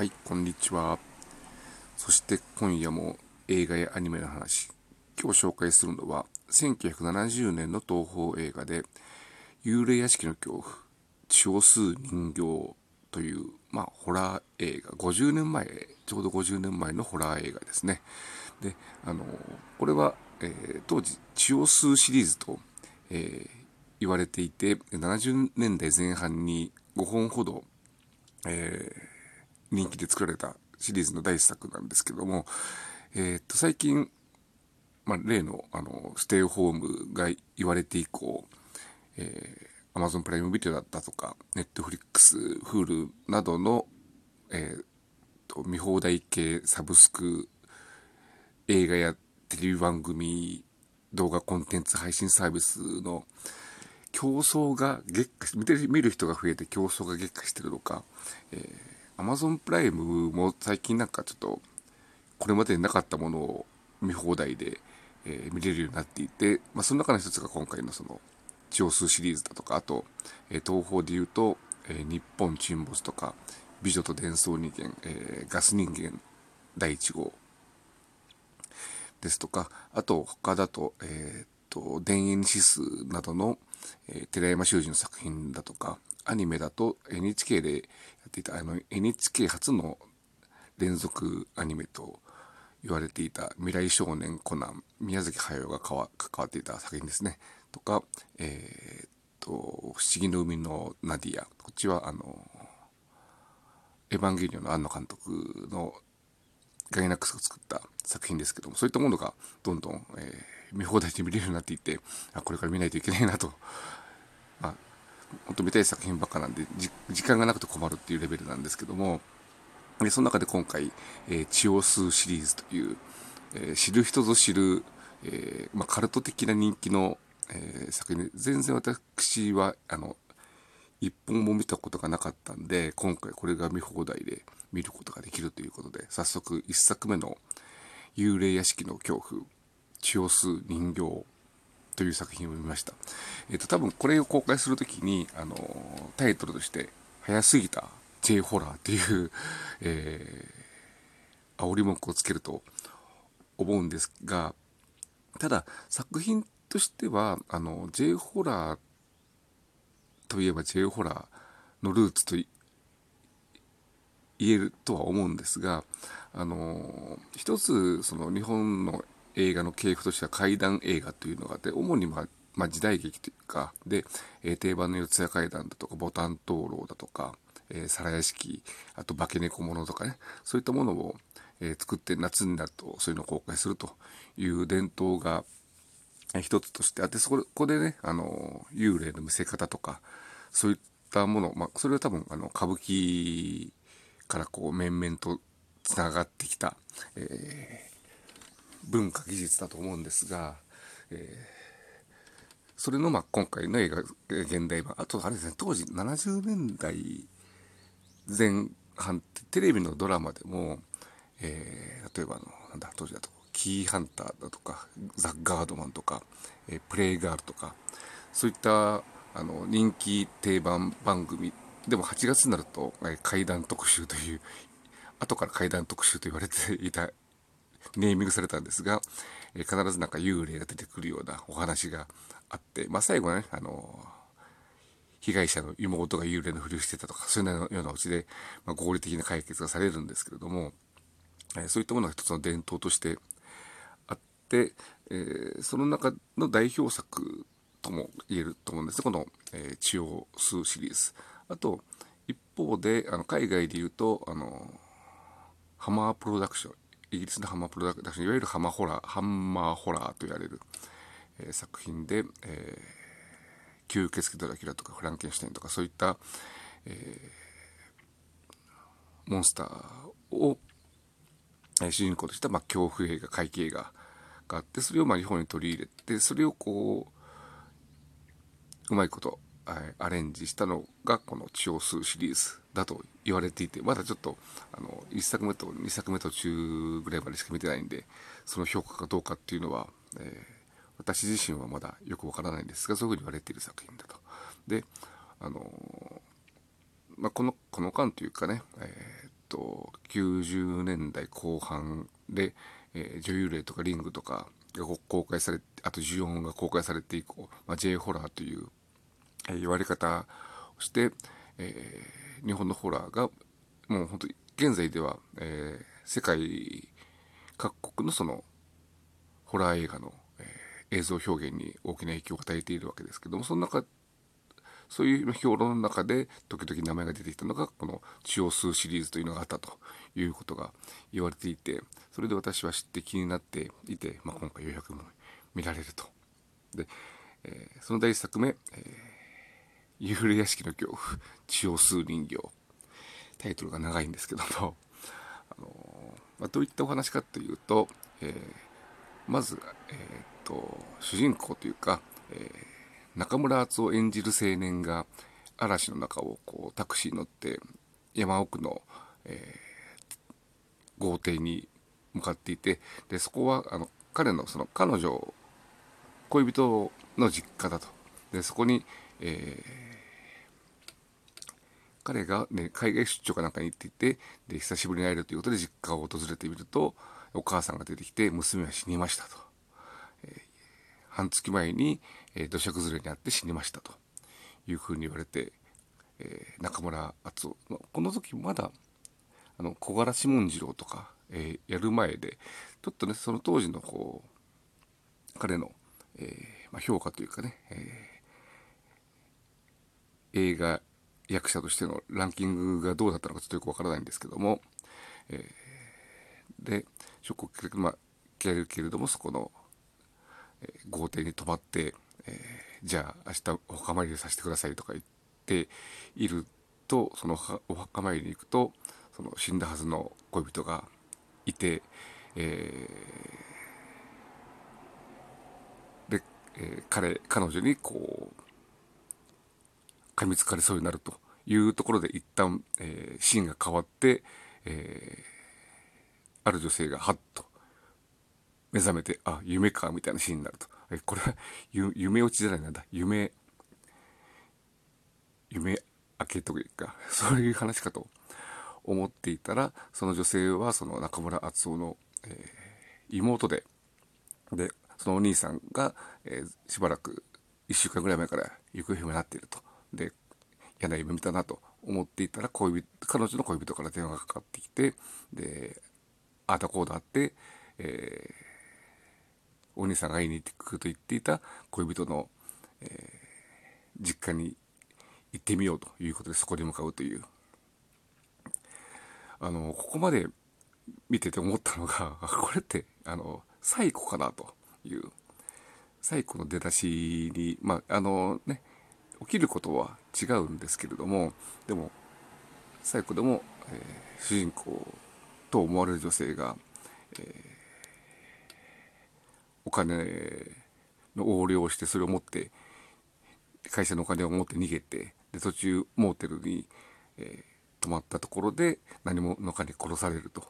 はい、こんにちは。そして今夜も映画やアニメの話。今日紹介するのは、1970年の東宝映画で、幽霊屋敷の恐怖、少数人形という、まあ、ホラー映画、50年前、ちょうど50年前のホラー映画ですね。で、あの、これは、えー、当時、血を吸うシリーズと、えー、言われていて、70年代前半に5本ほど、えー、人気で作られたシリーズの第一作なんですけども、えっと、最近、まあ、例の、あの、ステイホームが言われて以降、えー、Amazon プライムビデオだったとか、Netflix、Hulu などの、えー、と、見放題系サブスク、映画やテレビ番組、動画コンテンツ配信サービスの競争が激化し、見てる、見る人が増えて競争が激化してるのか、えー Amazon プライムも最近なんかちょっと、これまでになかったものを見放題で、えー、見れるようになっていて、まあ、その中の一つが今回のその、地方数シリーズだとか、あと、えー、東宝で言うと、えー、日本沈没とか、美女と伝送人間、え、ガス人間第1号ですとか、あと他だと、えー、っと、田園指数などの、え、寺山修司の作品だとか、アニメだと NHK でやっていた、あの NHK 初の連続アニメと言われていた未来少年コナン、宮崎駿が関わっていた作品ですね。とか、えー、っと、不思議の海のナディア。こっちはあの、エヴァンゲリオンの庵野監督のガイナックスが作った作品ですけども、そういったものがどんどん、えー、見放題で見れるようになっていて、あ、これから見ないといけないなと、本当見たい作品ばっかなんで、時間がなくて困るっていうレベルなんですけども、でその中で今回、えー、血を吸うシリーズという、えー、知る人ぞ知る、えー、まあ、カルト的な人気の、えー、作品、全然私は、あの、一本も見たことがなかったんで、今回これが見放題で見ることができるということで、早速一作目の幽霊屋敷の恐怖、血を吸う人形という作品を見ました。えっ、と、多分これを公開するときに、あの、タイトルとして、早すぎた J ホラーっていう、えー、煽り文句をつけると思うんですが、ただ、作品としては、あの、J ホラーといえば J ホラーのルーツと言えるとは思うんですが、あの、一つ、その日本の映画の系譜としては怪談映画というのがあって、主にまあ、まあ、時代劇というか、で、えー、定番の四谷怪談だとか、ボタン灯籠だとか、えー、皿屋敷、あと化け猫ものとかね、そういったものを、えー、作って夏になるとそういうのを公開するという伝統が、一つとしてあって、そこでね、あの、幽霊の見せ方とか、そういったもの、まあ、それは多分、あの、歌舞伎からこう、面々と繋がってきた、えー文化技術だと思うんですが、えー、それのまあ今回の映画現代版。あとあれですね当時70年代前半テレビのドラマでも、えー、例えばあのなんだ当時だとキーハンターだとかザ・ガードマンとか、えー、プレイガールとかそういったあの人気定番番組でも8月になると、えー、怪談特集という後から怪談特集と言われていたネーミングされたんですが、え、必ずなんか幽霊が出てくるようなお話があって、まあ、最後はね、あの被害者の妹が幽霊のふりをしてたとか、そういうようなうちで、まあ、合理的な解決がされるんですけれども、え、そういったものが一つの伝統としてあって、えー、その中の代表作とも言えると思うんですね。この、えー、血を吸うシリーズ。あと、一方で、あの、海外で言うと、あの、ハマープロダクション、イギリスのハンマープロダクション、いわゆるハマホラー、ハンマーホラーと言われる、えー、作品で、えー、吸血鬼ドラキュラとかフランケンシュタインとかそういった、えー、モンスターを、えー、主人公とした、まあ、恐怖映画、怪奇映画があって、それをまあ日本に取り入れて、それをこう、うまいこと、アレンジしたのがこの「血を吸う」シリーズだと言われていてまだちょっとあの1作目と2作目途中ぐらいまでしか見てないんでその評価がどうかっていうのは、えー、私自身はまだよくわからないんですがそういうふうに言われている作品だと。であのまあ、このこの間というかね、えー、っと、90年代後半で、えー、女優霊とかリングとかが公開されあと14が公開されて以降、まあ、J ホラーという、え、言われ方をして、えー、日本のホラーがもう本当に現在では、えー、世界各国のそのホラー映画の、え、映像表現に大きな影響を与えているわけですけどもその中そういう評論の中で時々名前が出てきたのがこの「血を吸う」シリーズというのがあったということが言われていてそれで私は知って気になっていて、まあ、今回ようやく見られると。で、えー、その第1作目、えー、幽霊屋敷の恐怖血を吸う人形タイトルが長いんですけども、あの、まあ、どういったお話かというと、えー、まず、えー、っと主人公というか、え中村敦を演じる青年が嵐の中をこうタクシーに乗って山奥の、え豪邸に向かっていてでそこはあの彼のその彼女恋人の実家だと。でそこに、えー、彼が、ね、海外出張かなんかに行っていてで久しぶりに会えるということで実家を訪れてみるとお母さんが出てきて娘は死にましたと、えー、半月前に、えー、土砂崩れにあって死にましたというふうに言われて、えー、中村敦夫。この時まだあの小柄志文次郎とかえー、やる前でちょっとねその当時のこう彼の、えー、まあ、評価というかね、えー、映画役者としてのランキングがどうだったのかちょっとよくわからないんですけども、えでショックを受け,、まあ、けるけれどもそこの、え豪邸に泊まって、えじゃあ明日お墓参りさせてくださいとか言っているとそのお墓参りに行くとその死んだはずの恋人がいて、えー、で、えー、彼、彼女にこう、噛みつかれそうになるというところで一旦、えー、シーンが変わって、えー、ある女性がハッと目覚めて、あ、夢か、みたいなシーンになると。え、これは夢落ちじゃないなんだ。夢、夢明けというか、そういう話かと思っていたらその女性はその中村敦夫の、えー、妹ででそのお兄さんが、えー、しばらく1週間ぐらい前から行方不明になっているとで嫌な夢見たなと思っていたら恋人彼女の恋人から電話がかかってきてでああだこうだって、えー、お兄さんが会いに行ってくると言っていた恋人の、えー、実家に行ってみようということでそこに向かうという。あの、ここまで見てて思ったのが、これって、あの、サイコかなという、サイコの出だしに、まあ、あのね、起きることは違うんですけれども、でも、サイコでも、えー、主人公と思われる女性が、えー、お金の横領をしてそれを持って会社のお金を持って逃げてで途中モーテルに、え止まったところで何者かに殺されると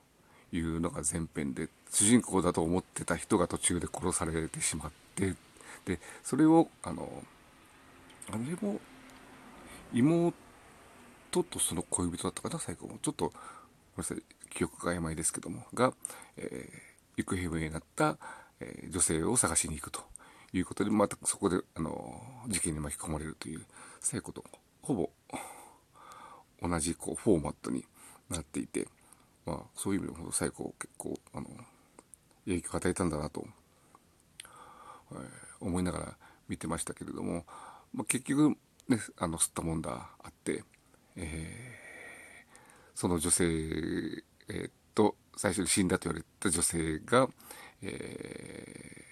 いうのが前編で主人公だと思ってた人が途中で殺されてしまってでそれをあのあれも妹とその恋人だったかな最後も。ちょっとごめんなさい記憶が曖昧ですけどもが、えー、行方不明になった、えー、女性を探しに行くということでまたそこであの事件に巻き込まれるという最後とほぼ同じこうフォーマットになっていて、まあ、そういう意味でも最高結構あの影響を与えたんだなと、えー、思いながら見てましたけれども、まあ、結局ねあの吸ったもんだあって、えー、その女性、えー、と最初に死んだと言われた女性が、え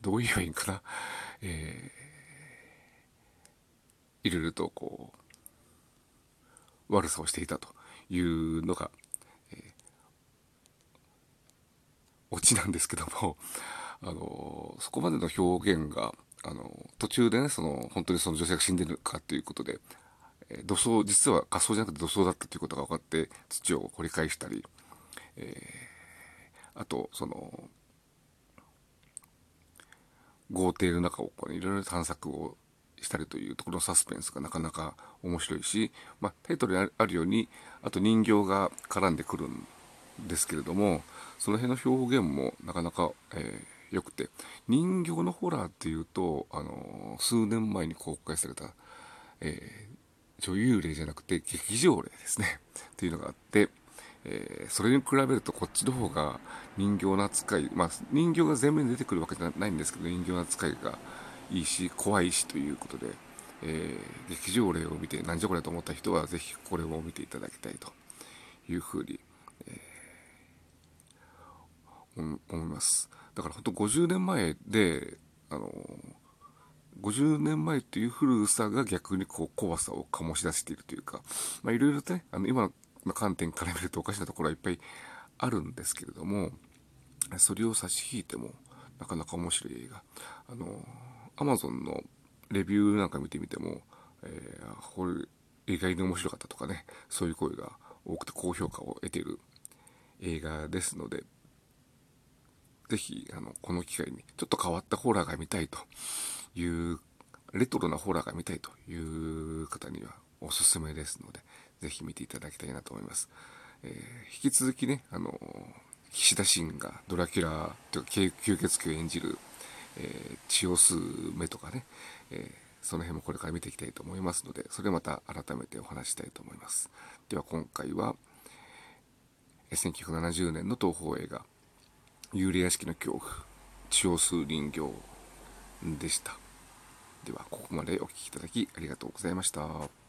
ー、どう言えばいいんかな、えー、いろいろとこう悪さをしていたというのが、えー、オチなんですけども、あのそこまでの表現が、あの途中でね、その、本当にその女性が死んでるかということで、えー、土葬、実は仮装じゃなくて土葬だったということが分かって、土を掘り返したり、えー、あと、その、豪邸の中をこう、ね、いろいろ探索をしたりというところのサスペンスがなかなか面白いし、まあ、タイトルにあるようにあと人形が絡んでくるんですけれどもその辺の表現もなかなか、えー、よくて。人形のホラーっていうと、あの、数年前に公開された、えー、女優霊じゃなくて劇場霊ですね。っていうのがあってえー、それに比べるとこっちの方が人形の扱い、まあ、人形が前面に出てくるわけじゃないんですけど人形の扱いがいいし怖いしということで、えー、劇場例を見て何じゃこれと思った人はぜひこれを見ていただきたいと。いうふうに、えー、思います。だから本当50年前であの50年前という古さが逆にこう怖さを醸し出しているというか、いろいろとねあの今の観点から見るとおかしなところはいっぱいあるんですけれどもそれを差し引いてもなかなか面白い映画。あのアマゾンのレビューなんか見てみても、えー、これ意外に面白かったとかねそういう声が多くて高評価を得ている映画ですのでぜひあのこの機会にちょっと変わったホラーが見たいというレトロなホラーが見たいという方にはおすすめですのでぜひ見ていただきたいなと思います、えー、引き続きねあの岸田晋がドラキュラというか吸血鬼を演じるえー、血を吸う目とかね、えー、その辺もこれから見ていきたいと思いますので、それまた改めてお話したいと思います。では今回は、1970年の東宝映画、幽霊屋敷の恐怖、血を吸う人形でした。では、ここまでお聴きいただきありがとうございました。